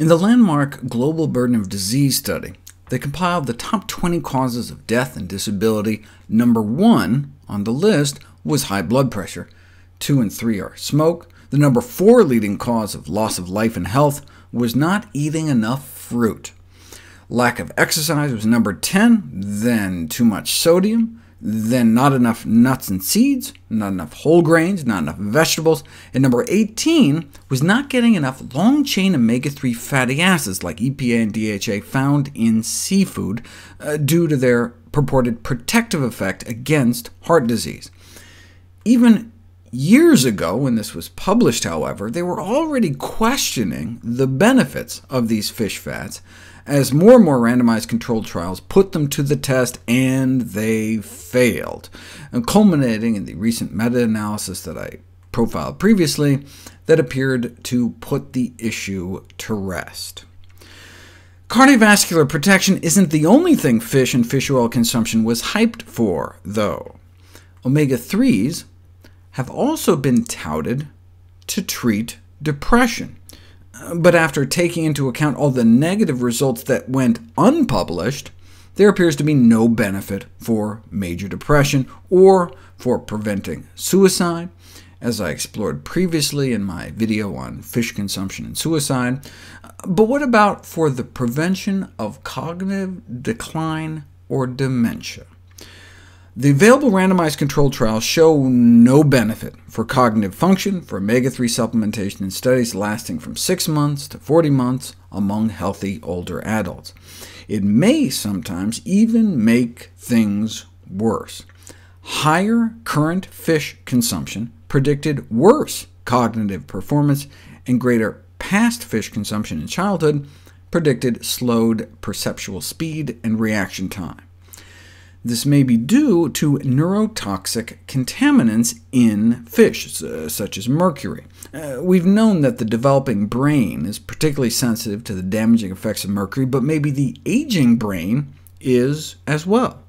In the landmark Global Burden of Disease study, they compiled the top 20 causes of death and disability. Number one on the list was high blood pressure. Two and three are smoke. The number four leading cause of loss of life and health was not eating enough fruit. Lack of exercise was number 10, then too much sodium, then not enough nuts and seeds, not enough whole grains, not enough vegetables, and number 18 was not getting enough long-chain omega-3 fatty acids like EPA and DHA found in seafood uh, due to their purported protective effect against heart disease. Even years ago, when this was published, however, they were already questioning the benefits of these fish fats, as more and more randomized controlled trials put them to the test, and they failed, and culminating in the recent meta-analysis that I profiled previously that appeared to put the issue to rest. Cardiovascular protection isn't the only thing fish and fish oil consumption was hyped for, though. Omega-3s have also been touted to treat depression. But after taking into account all the negative results that went unpublished, there appears to be no benefit for major depression or for preventing suicide, as I explored previously in my video on fish consumption and suicide. But what about for the prevention of cognitive decline or dementia? The available randomized controlled trials show no benefit for cognitive function for omega-3 supplementation in studies lasting from 6 months to 40 months among healthy older adults. It may sometimes even make things worse. Higher current fish consumption predicted worse cognitive performance, and greater past fish consumption in childhood predicted slowed perceptual speed and reaction time. This may be due to neurotoxic contaminants in fish, such as mercury. Uh, we've known that the developing brain is particularly sensitive to the damaging effects of mercury, but maybe the aging brain is as well.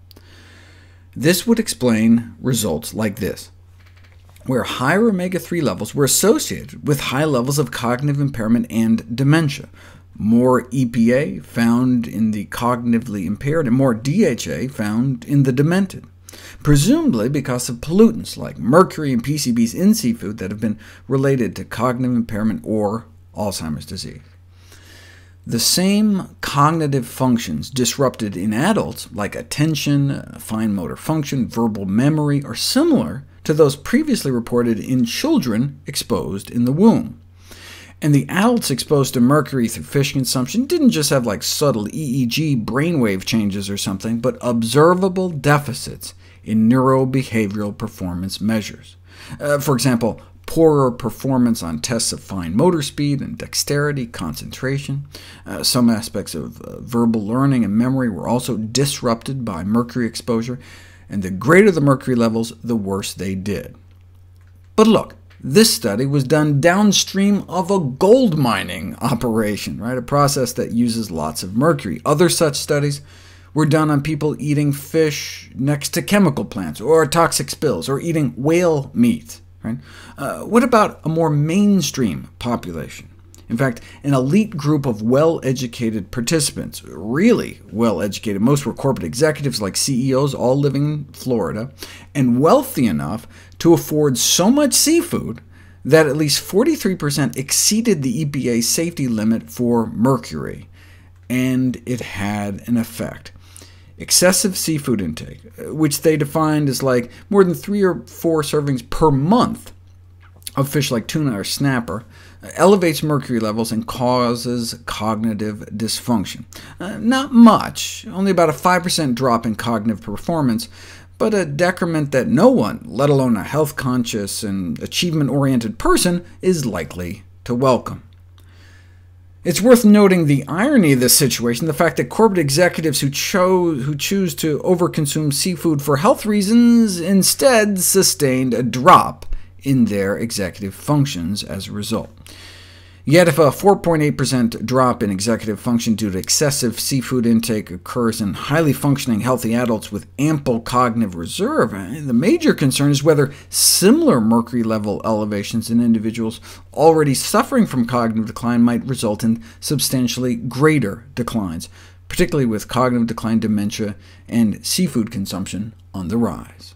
This would explain results like this, where higher omega-3 levels were associated with high levels of cognitive impairment and dementia, more EPA found in the cognitively impaired, and more DHA found in the demented, presumably because of pollutants like mercury and PCBs in seafood that have been related to cognitive impairment or Alzheimer's disease. The same cognitive functions disrupted in adults, like attention, fine motor function, verbal memory, are similar to those previously reported in children exposed in the womb. And the adults exposed to mercury through fish consumption didn't just have like subtle EEG brainwave changes or something, but observable deficits in neurobehavioral performance measures. Uh, for example, poorer performance on tests of fine motor speed and dexterity, concentration. Uh, some aspects of uh, verbal learning and memory were also disrupted by mercury exposure, and the greater the mercury levels, the worse they did. But look, this study was done downstream of a gold mining operation, right? a process that uses lots of mercury. Other such studies were done on people eating fish next to chemical plants, or toxic spills, or eating whale meat. Right? Uh, what about a more mainstream population? In fact, an elite group of well-educated participants, really well-educated, most were corporate executives like CEOs, all living in Florida, and wealthy enough to afford so much seafood that at least 43% exceeded the EPA safety limit for mercury, and it had an effect. Excessive seafood intake, which they defined as like more than three or four servings per month of fish like tuna or snapper, elevates mercury levels and causes cognitive dysfunction. Uh, not much, only about a 5% drop in cognitive performance, but a decrement that no one, let alone a health-conscious and achievement-oriented person, is likely to welcome. It's worth noting the irony of this situation, the fact that corporate executives who, chose, who choose to overconsume seafood for health reasons instead sustained a drop in their executive functions as a result. Yet if a 4.8% drop in executive function due to excessive seafood intake occurs in highly functioning healthy adults with ample cognitive reserve, eh, the major concern is whether similar mercury level elevations in individuals already suffering from cognitive decline might result in substantially greater declines, particularly with cognitive decline, dementia, and seafood consumption on the rise.